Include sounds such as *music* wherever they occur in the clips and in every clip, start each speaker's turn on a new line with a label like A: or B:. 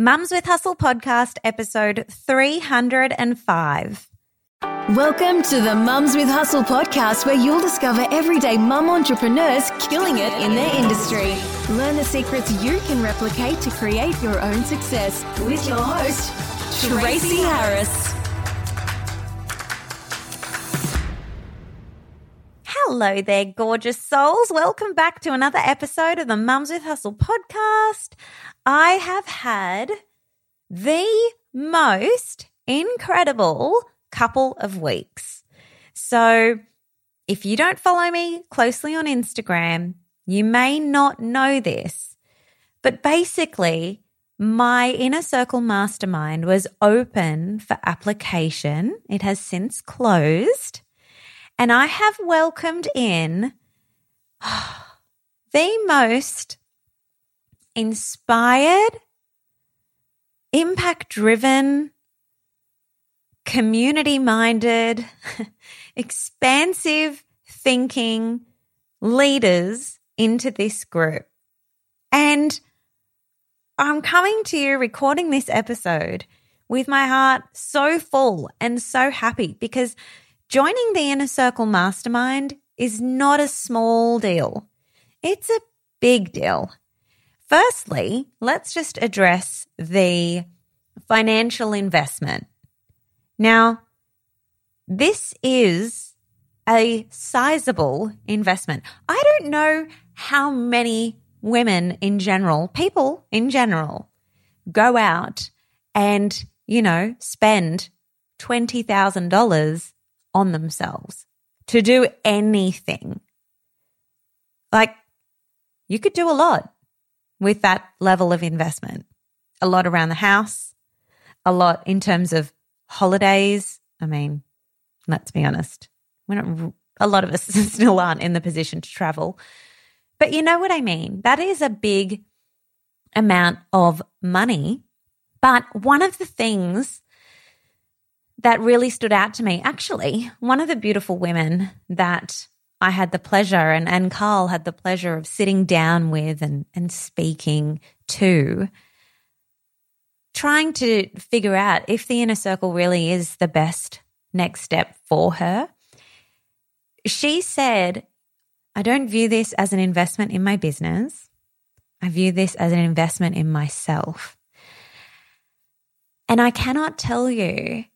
A: Mums with Hustle podcast, episode 305.
B: Welcome to the Mums with Hustle podcast, where you'll discover everyday mum entrepreneurs killing it in their industry. Learn the secrets you can replicate to create your own success with your host, Tracy Harris.
A: Hello there, gorgeous souls. Welcome back to another episode of the Mums with Hustle podcast. I have had the most incredible couple of weeks. So, if you don't follow me closely on Instagram, you may not know this, but basically, my inner circle mastermind was open for application. It has since closed. And I have welcomed in *sighs* the most inspired, impact driven, community minded, *laughs* expansive thinking leaders into this group. And I'm coming to you recording this episode with my heart so full and so happy because joining the Inner Circle Mastermind is not a small deal. It's a big deal. Firstly, let's just address the financial investment. Now, this is a sizable investment. I don't know how many women in general, people in general, go out and, you know, spend $20,000 on themselves to do anything. Like, you could do a lot with that level of investment. A lot around the house, a lot in terms of holidays. I mean, let's be honest, we're not, a lot of us *laughs* still aren't in the position to travel. But you know what I mean? That is a big amount of money. But one of the things that really stood out to me, actually, one of the beautiful women that I had the pleasure and, and Carl had the pleasure of sitting down with and, and speaking to, trying to figure out if the inner circle really is the best next step for her. She said, I don't view this as an investment in my business. I view this as an investment in myself. And I cannot tell you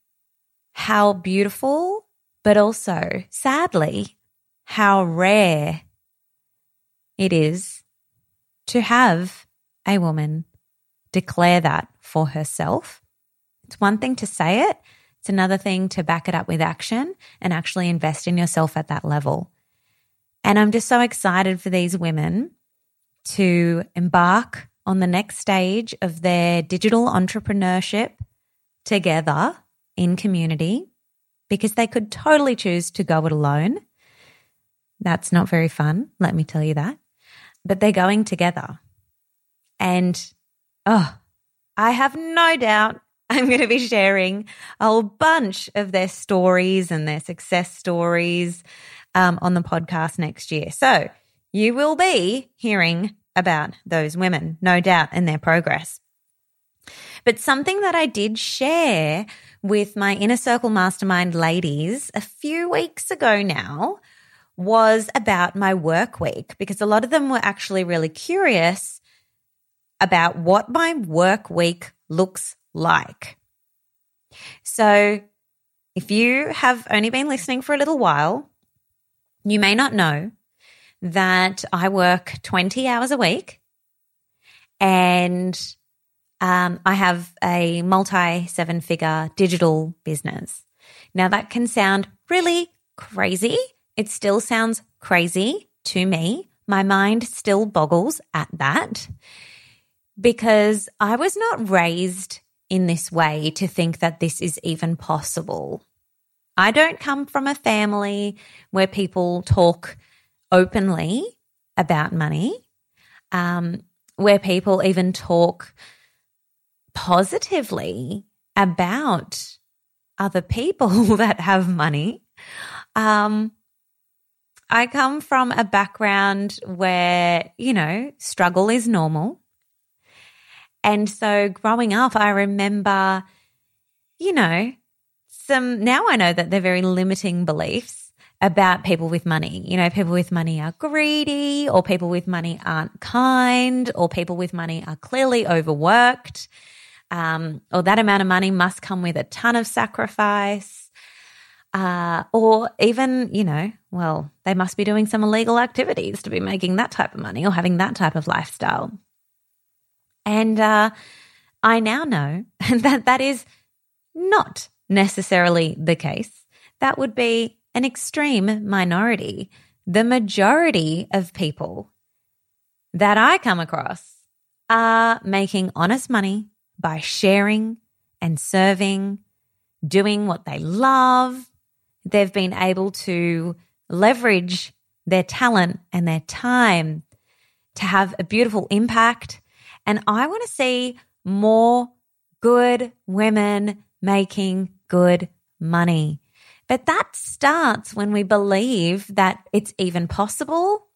A: how beautiful, but also sadly, how rare it is to have a woman declare that for herself. It's one thing to say it, it's another thing to back it up with action and actually invest in yourself at that level. And I'm just so excited for these women to embark on the next stage of their digital entrepreneurship together in community because they could totally choose to go it alone. That's not very fun, let me tell you that. But they're going together. And oh, I have no doubt I'm going to be sharing a whole bunch of their stories and their success stories um, on the podcast next year. So you will be hearing about those women, no doubt, and their progress. But something that I did share with my inner circle mastermind ladies a few weeks ago now was about my work week because a lot of them were actually really curious about what my work week looks like. So, if you have only been listening for a little while, you may not know that I work 20 hours a week and um, I have a multi seven figure digital business. Now, that can sound really crazy. It still sounds crazy to me. My mind still boggles at that because I was not raised in this way to think that this is even possible. I don't come from a family where people talk openly about money, um, where people even talk positively about other people *laughs* that have money. Um, I come from a background where, you know, struggle is normal. And so growing up, I remember, you know, some, now I know that they're very limiting beliefs about people with money. You know, people with money are greedy, or people with money aren't kind, or people with money are clearly overworked, um, or that amount of money must come with a ton of sacrifice. Uh, or even, you know, well, they must be doing some illegal activities to be making that type of money or having that type of lifestyle. And uh, I now know *laughs* that that is not necessarily the case. That would be an extreme minority. The majority of people that I come across are making honest money by sharing and serving, doing what they love. They've been able to leverage their talent and their time to have a beautiful impact. And I want to see more good women making good money. But that starts when we believe that it's even possible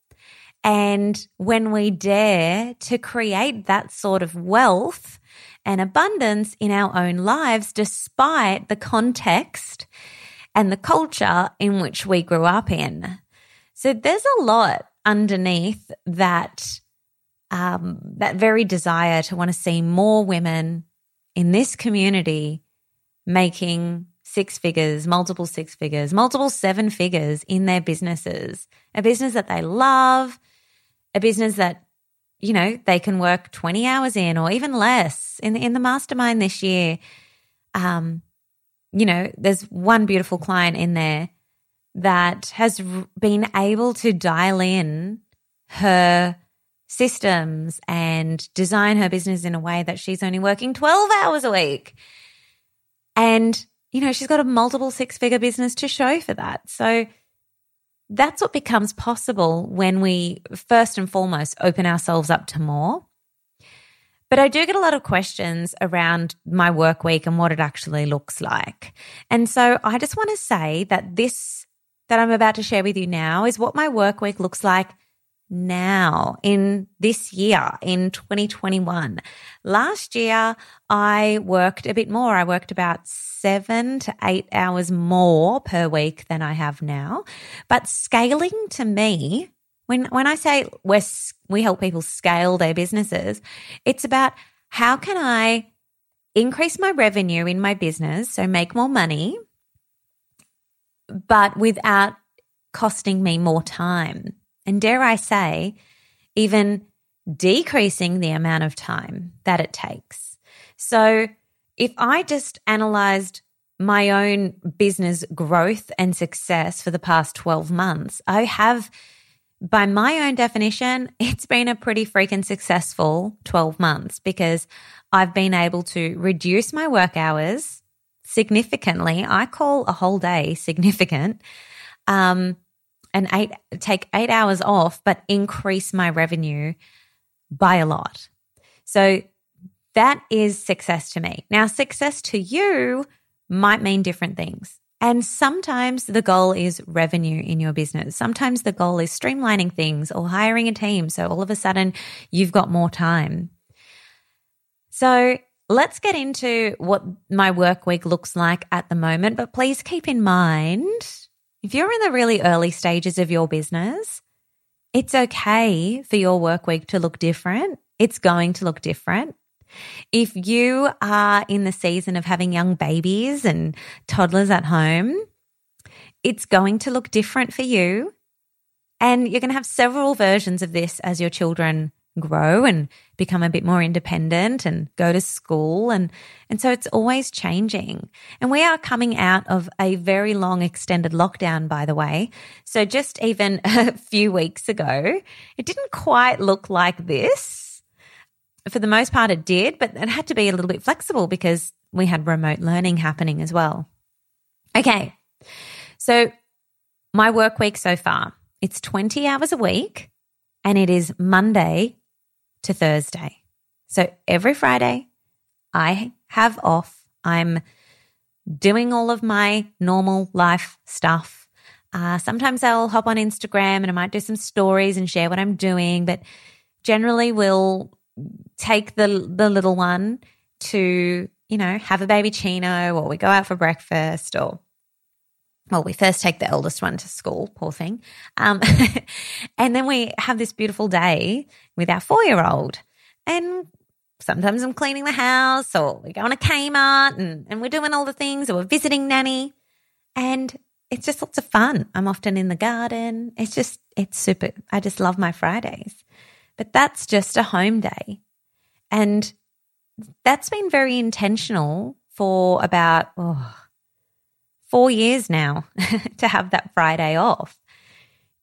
A: and when we dare to create that sort of wealth and abundance in our own lives, despite the context and the culture in which we grew up in. So there's a lot underneath that um, that very desire to want to see more women in this community making six figures, multiple six figures, multiple seven figures in their businesses, a business that they love, a business that you know they can work 20 hours in or even less in the, in the mastermind this year um you know there's one beautiful client in there that has been able to dial in her systems and design her business in a way that she's only working 12 hours a week. And, you know, she's got a multiple six figure business to show for that. So that's what becomes possible when we first and foremost open ourselves up to more. But I do get a lot of questions around my work week and what it actually looks like. And so I just want to say that this that I'm about to share with you now is what my work week looks like now in this year in 2021. Last year, I worked a bit more. I worked about seven to eight hours more per week than I have now. But scaling to me, when, when I say we we help people scale their businesses, it's about how can I increase my revenue in my business, so make more money, but without costing me more time and dare I say, even decreasing the amount of time that it takes. So if I just analyzed my own business growth and success for the past 12 months, I have, by my own definition, *laughs* it's been a pretty freaking successful 12 months because I've been able to reduce my work hours significantly. I call a whole day significant. Um, and eight take eight hours off, but increase my revenue by a lot. So that is success to me. Now, success to you might mean different things. And sometimes the goal is revenue in your business. Sometimes the goal is streamlining things or hiring a team. So all of a sudden you've got more time. So let's get into what my work week looks like at the moment. But please keep in mind if you're in the really early stages of your business, it's okay for your work week to look different. It's going to look different. If you are in the season of having young babies and toddlers at home, it's going to look different for you. And you're going to have several versions of this as your children grow and become a bit more independent and go to school. And and so it's always changing. And we are coming out of a very long extended lockdown by the way. So just even *laughs* a few weeks ago it didn't quite look like this for the most part it did but it had to be a little bit flexible because we had remote learning happening as well okay so my work week so far it's 20 hours a week and it is Monday to Thursday. So every Friday, I have off. I'm doing all of my normal life stuff. Uh, sometimes I'll hop on Instagram and I might do some stories and share what I'm doing, but generally we'll take the the little one to, you know, have a baby chino or we go out for breakfast or well, we first take the eldest one to school, poor thing. Um, *laughs* and then we have this beautiful day with our four year old. And sometimes I'm cleaning the house or we're going to Kmart and, and we're doing all the things or we're visiting nanny. And it's just lots of fun. I'm often in the garden. It's just, it's super. I just love my Fridays. But that's just a home day. And that's been very intentional for about oh, four years now *laughs* to have that Friday off.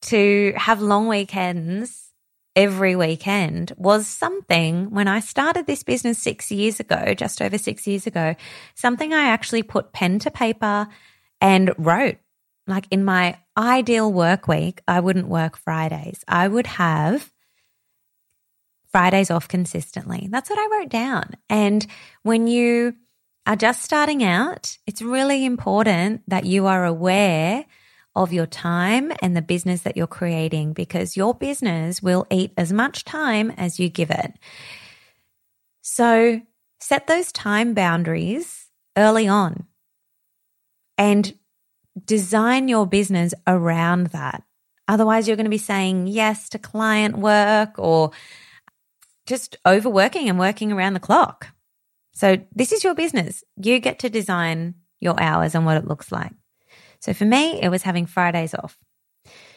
A: To have long weekends every weekend was something when I started this business six years ago, just over six years ago, something I actually put pen to paper and wrote. Like in my ideal work week, I wouldn't work Fridays. I would have Fridays off consistently. That's what I wrote down. And when you are just starting out, it's really important that you are aware of your time and the business that you're creating because your business will eat as much time as you give it. So set those time boundaries early on and design your business around that. Otherwise, you're going to be saying yes to client work or just overworking and working around the clock. So, this is your business. You get to design your hours and what it looks like. So, for me, it was having Fridays off.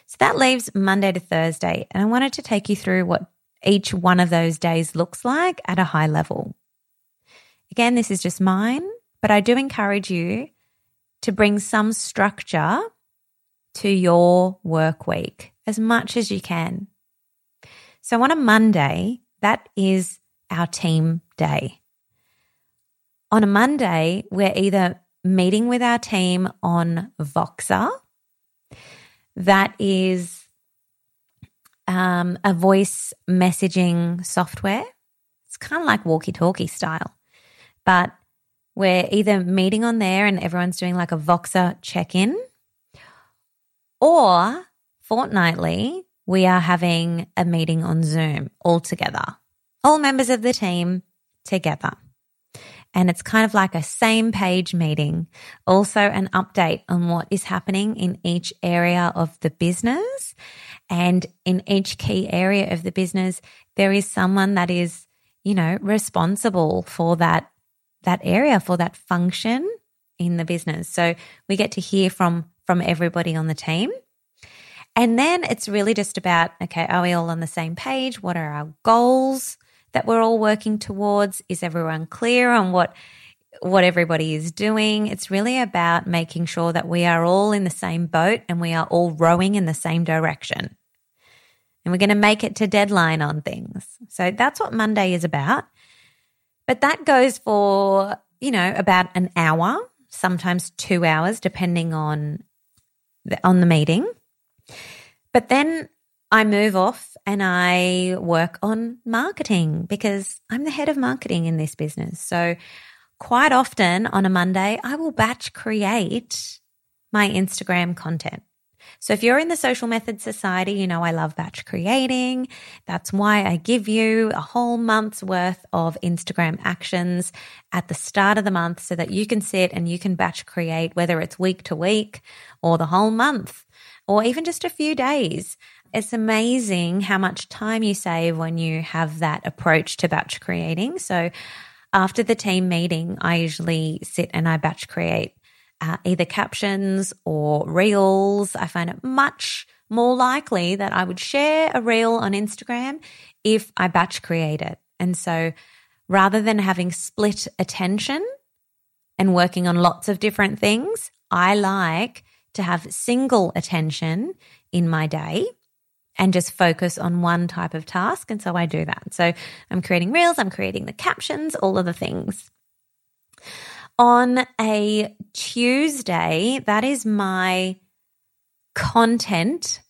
A: So, that leaves Monday to Thursday. And I wanted to take you through what each one of those days looks like at a high level. Again, this is just mine, but I do encourage you to bring some structure to your work week as much as you can. So on a Monday, that is our team day. On a Monday, we're either meeting with our team on Voxer, that is um, a voice messaging software. It's kind of like walkie talkie style, but we're either meeting on there and everyone's doing like a Voxer check in, or fortnightly, we are having a meeting on Zoom all together, all members of the team together. And it's kind of like a same page meeting, also an update on what is happening in each area of the business. And in each key area of the business, there is someone that is, you know, responsible for that that area for that function in the business. So we get to hear from from everybody on the team. And then it's really just about okay, are we all on the same page? What are our goals that we're all working towards? Is everyone clear on what what everybody is doing? It's really about making sure that we are all in the same boat and we are all rowing in the same direction. And we're going to make it to deadline on things. So that's what Monday is about. But that goes for, you know, about an hour, sometimes two hours, depending on the, on the meeting. But then I move off and I work on marketing because I'm the head of marketing in this business. So quite often on a Monday, I will batch create my Instagram content. So if you're in the Social Method Society, you know I love batch creating. That's why I give you a whole month's worth of Instagram actions at the start of the month so that you can sit and you can batch create, whether it's week to week or the whole month or even just a few days. It's amazing how much time you save when you have that approach to batch creating. So after the team meeting, I usually sit and I batch create uh, either captions or reels. I find it much more likely that I would share a reel on Instagram if I batch create it. And so rather than having split attention and working on lots of different things, I like to have single attention in my day and just focus on one type of task. And so I do that. So I'm creating reels, I'm creating the captions, all of the things. On a Tuesday, that is my content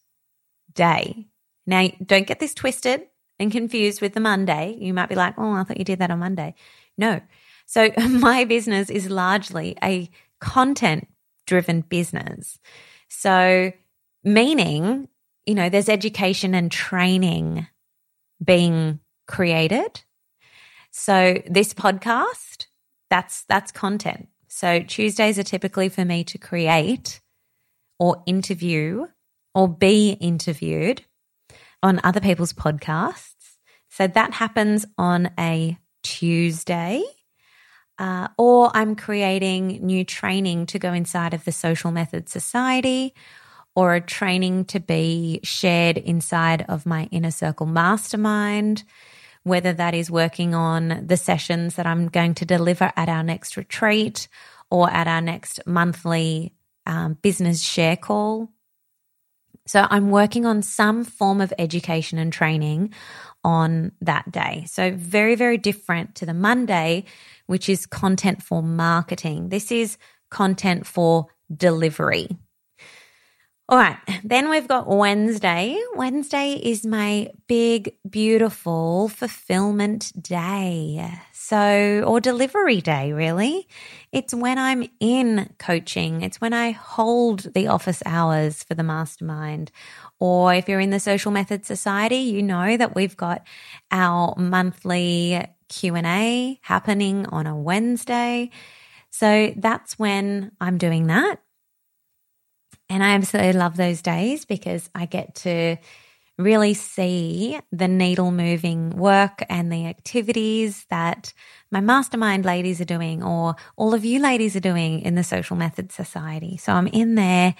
A: day. Now, don't get this twisted and confused with the Monday. You might be like, oh, I thought you did that on Monday. No. So, *laughs* my business is largely a content driven business. So, meaning, you know, there's education and training being created So this podcast, that's that's content. So Tuesdays are typically for me to create or interview or be interviewed on other people's podcasts. So that happens on a Tuesday. Uh, or I'm creating new training to go inside of the Social Method Society or a training to be shared inside of my Inner Circle Mastermind, whether that is working on the sessions that I'm going to deliver at our next retreat or at our next monthly um, business share call. So I'm working on some form of education and training on that day. So very, very different to the Monday, which is content for marketing. This is content for delivery. All right, then we've got Wednesday. Wednesday is my big, beautiful fulfillment day. So, or delivery day, really. It's when I'm in coaching, it's when I hold the office hours for the mastermind. Or if you're in the Social Method Society, you know that we've got our monthly Q&A happening on a Wednesday. So that's when I'm doing that. And I absolutely love those days because I get to really see the needle moving work and the activities that my mastermind ladies are doing or all of you ladies are doing in the Social Method Society. So I'm in there.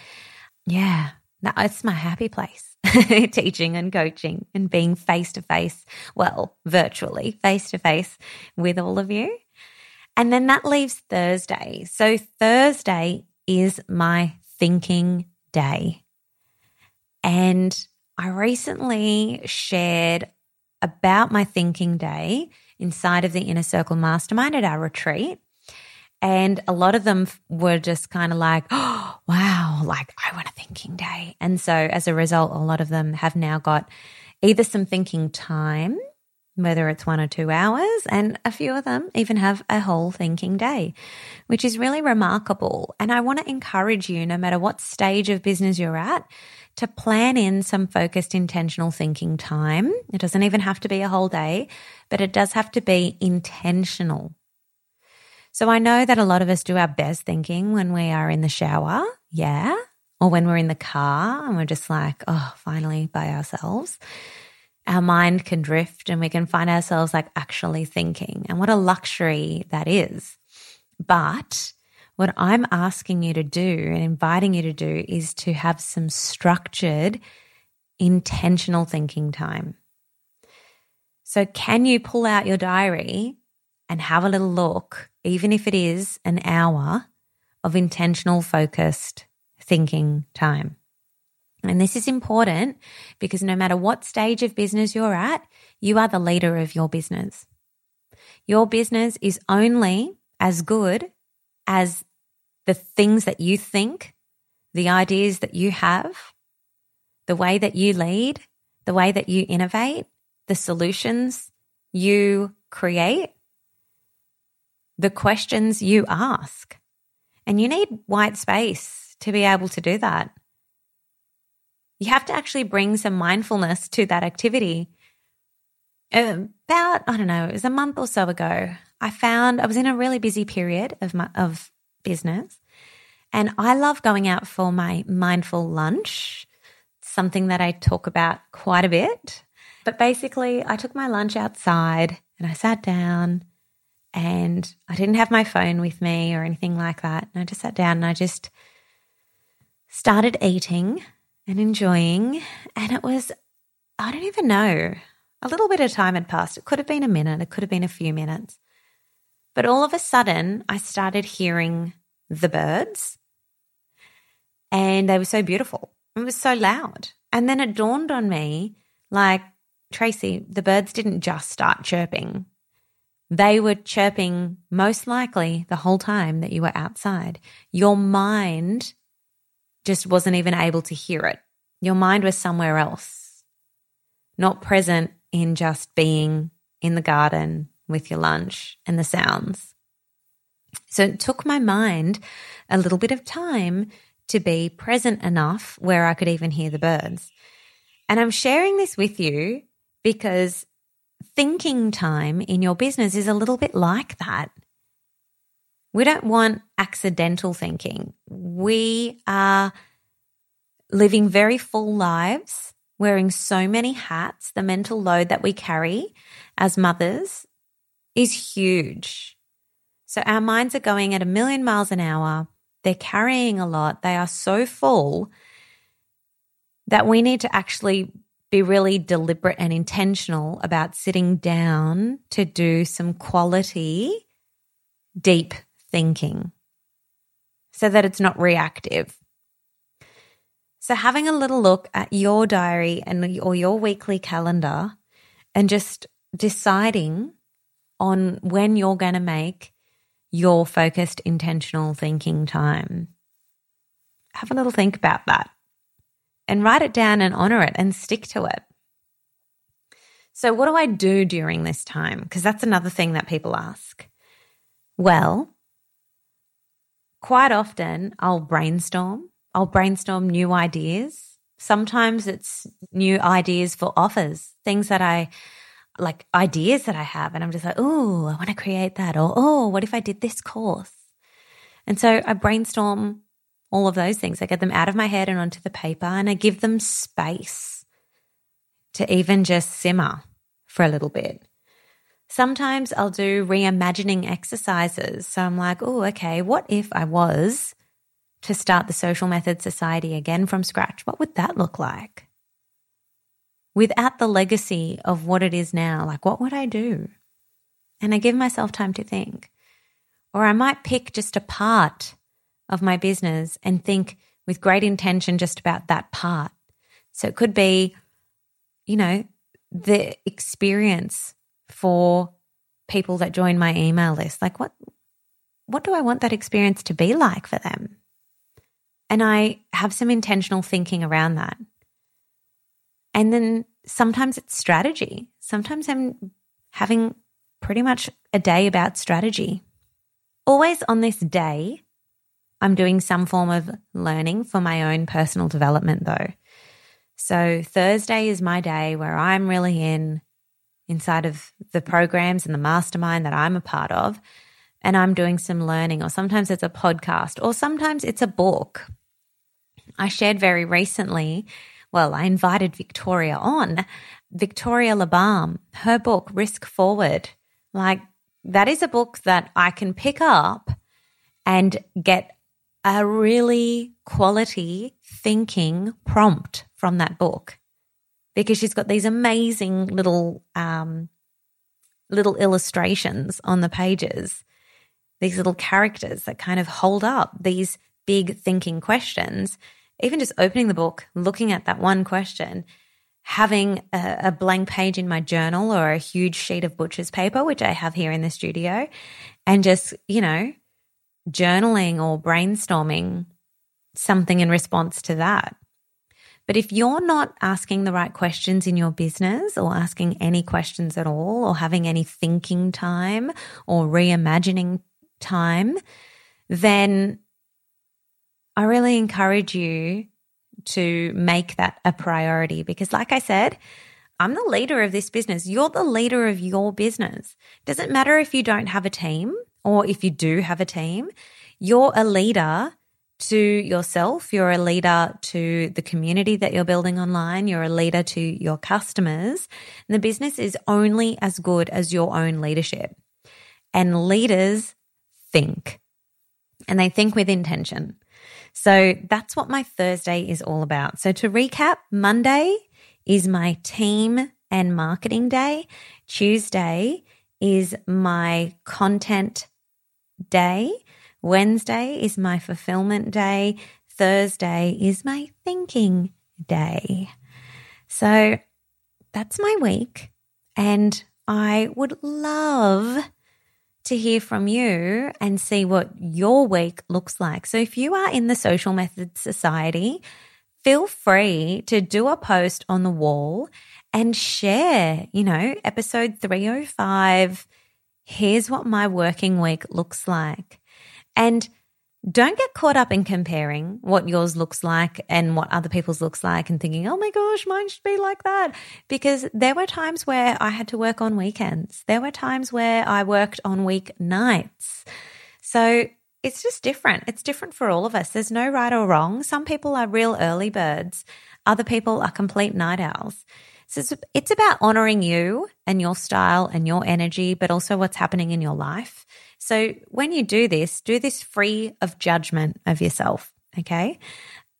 A: Yeah, it's my happy place. *laughs* teaching and coaching and being face to face, well, virtually face to face with all of you. And then that leaves Thursday. So Thursday is my thinking day. And I recently shared about my thinking day inside of the Inner Circle Mastermind at our retreat. And a lot of them were just kind of like, oh, *gasps* wow, like I want a thinking day. And so as a result, a lot of them have now got either some thinking time whether it's one or two hours, and a few of them even have a whole thinking day, which is really remarkable. And I want to encourage you, no matter what stage of business you're at, to plan in some focused, intentional thinking time. It doesn't even have to be a whole day, but it does have to be intentional. So I know that a lot of us do our best thinking when we are in the shower. Yeah. Or when we're in the car and we're just like, oh, finally by ourselves our mind can drift and we can find ourselves like actually thinking. And what a luxury that is. But what I'm asking you to do and inviting you to do is to have some structured, intentional thinking time. So, can you pull out your diary and have a little look, even if it is an hour of intentional, focused thinking time? And this is important because no matter what stage of business you're at, you are the leader of your business. Your business is only as good as the things that you think, the ideas that you have, the way that you lead, the way that you innovate, the solutions you create, the questions you ask. And you need white space to be able to do that. You have to actually bring some mindfulness to that activity. About, I don't know, it was a month or so ago, I found I was in a really busy period of my, of business and I love going out for my mindful lunch, something that I talk about quite a bit. But basically, I took my lunch outside and I sat down and I didn't have my phone with me or anything like that. And I just sat down and I just started eating and enjoying. And it was, I don't even know, a little bit of time had passed. It could have been a minute, it could have been a few minutes. But all of a sudden, I started hearing the birds, and they were so beautiful. It was so loud. And then it dawned on me like, Tracy, the birds didn't just start chirping. They were chirping most likely the whole time that you were outside. Your mind just wasn't even able to hear it. Your mind was somewhere else, not present in just being in the garden with your lunch and the sounds. So it took my mind a little bit of time to be present enough where I could even hear the birds. And I'm sharing this with you because thinking time in your business is a little bit like that. We don't want accidental thinking. We are living very full lives, wearing so many hats. The mental load that we carry as mothers is huge. So our minds are going at a million miles an hour. They're carrying a lot. They are so full that we need to actually be really deliberate and intentional about sitting down to do some quality, deep thinking so that it's not reactive. So, having a little look at your diary and or your weekly calendar and just deciding on when you're going to make your focused, intentional thinking time. Have a little think about that and write it down and honor it and stick to it. So, what do I do during this time? Because that's another thing that people ask. Well, quite often I'll brainstorm, I'll brainstorm new ideas. Sometimes it's new ideas for offers, things that I like, ideas that I have. And I'm just like, oh, I want to create that. Or, oh, what if I did this course? And so I brainstorm all of those things. I get them out of my head and onto the paper and I give them space to even just simmer for a little bit. Sometimes I'll do reimagining exercises. So I'm like, oh, okay, what if I was to start the Social Method Society again from scratch? What would that look like? Without the legacy of what it is now, like what would I do? And I give myself time to think. Or I might pick just a part of my business and think with great intention just about that part. So it could be, you know, the experience for people that join my email list. Like what what do I want that experience to be like for them? And I have some intentional thinking around that. And then sometimes it's strategy. Sometimes I'm having pretty much a day about strategy. Always on this day, I'm doing some form of learning for my own personal development though. So Thursday is my day where I'm really in inside of the programs and the mastermind that I'm a part of and I'm doing some learning or sometimes it's a podcast or sometimes it's a book. I shared very recently, well, I invited Victoria on, Victoria Labalme, her book Risk Forward. Like that is a book that I can pick up and get a really quality thinking prompt from that book because she's got these amazing little um, little illustrations on the pages, these little characters that kind of hold up these big thinking questions. Even just opening the book, looking at that one question, having a, a blank page in my journal or a huge sheet of butcher's paper, which I have here in the studio, and just, you know, journaling or brainstorming something in response to that. But if you're not asking the right questions in your business or asking any questions at all or having any thinking time or reimagining time, then I really encourage you to make that a priority because, like I said, I'm the leader of this business. You're the leader of your business. Doesn't matter if you don't have a team or if you do have a team, you're a leader to yourself, you're a leader to the community that you're building online, you're a leader to your customers. And the business is only as good as your own leadership. And leaders think, and they think with intention. So that's what my Thursday is all about. So to recap, Monday is my team and marketing day. Tuesday is my content day. Wednesday is my fulfillment day. Thursday is my thinking day. So that's my week. And I would love to hear from you and see what your week looks like. So if you are in the Social Method Society, feel free to do a post on the wall and share, you know, episode 305 here's what my working week looks like. And don't get caught up in comparing what yours looks like and what other people's looks like and thinking, oh my gosh, mine should be like that. Because there were times where I had to work on weekends. There were times where I worked on weeknights. So it's just different. It's different for all of us. There's no right or wrong. Some people are real early birds, other people are complete night owls. So it's about honoring you and your style and your energy, but also what's happening in your life. So when you do this, do this free of judgment of yourself. Okay.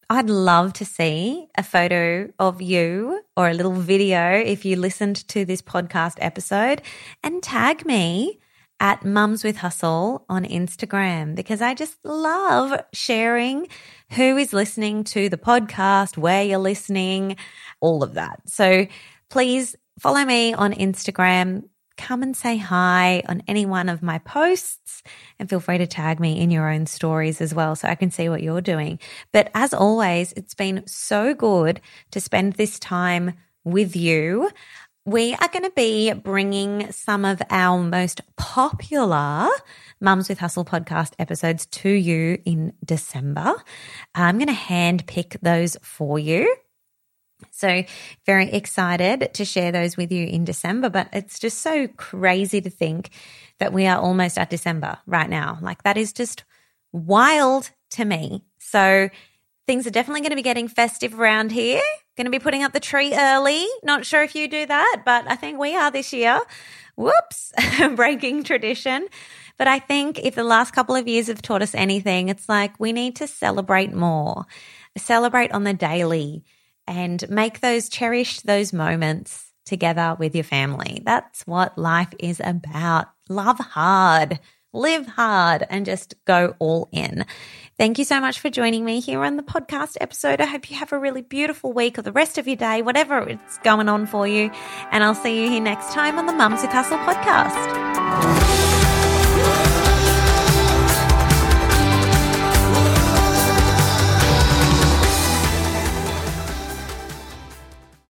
A: I'd love to see a photo of you or a little video if you listened to this podcast episode and tag me at Mums with Hustle on Instagram because I just love sharing who is listening to the podcast, where you're listening, all of that. So please follow me on Instagram. Come and say hi on any one of my posts and feel free to tag me in your own stories as well so I can see what you're doing. But as always, it's been so good to spend this time with you we are going to be bringing some of our most popular Mums with Hustle podcast episodes to you in December. I'm going to hand pick those for you. So, very excited to share those with you in December. But it's just so crazy to think that we are almost at December right now. Like, that is just wild to me. So, things are definitely going to be getting festive around here. Going to be putting up the tree early. Not sure if you do that, but I think we are this year. Whoops, *laughs* breaking tradition. But I think if the last couple of years have taught us anything, it's like we need to celebrate more, celebrate on the daily and make those, cherish those moments together with your family. That's what life is about. Love hard live hard and just go all in. Thank you so much for joining me here on the podcast episode. I hope you have a really beautiful week or the rest of your day, whatever it's going on for you. And I'll see you here next time on the Mums with Hustle podcast.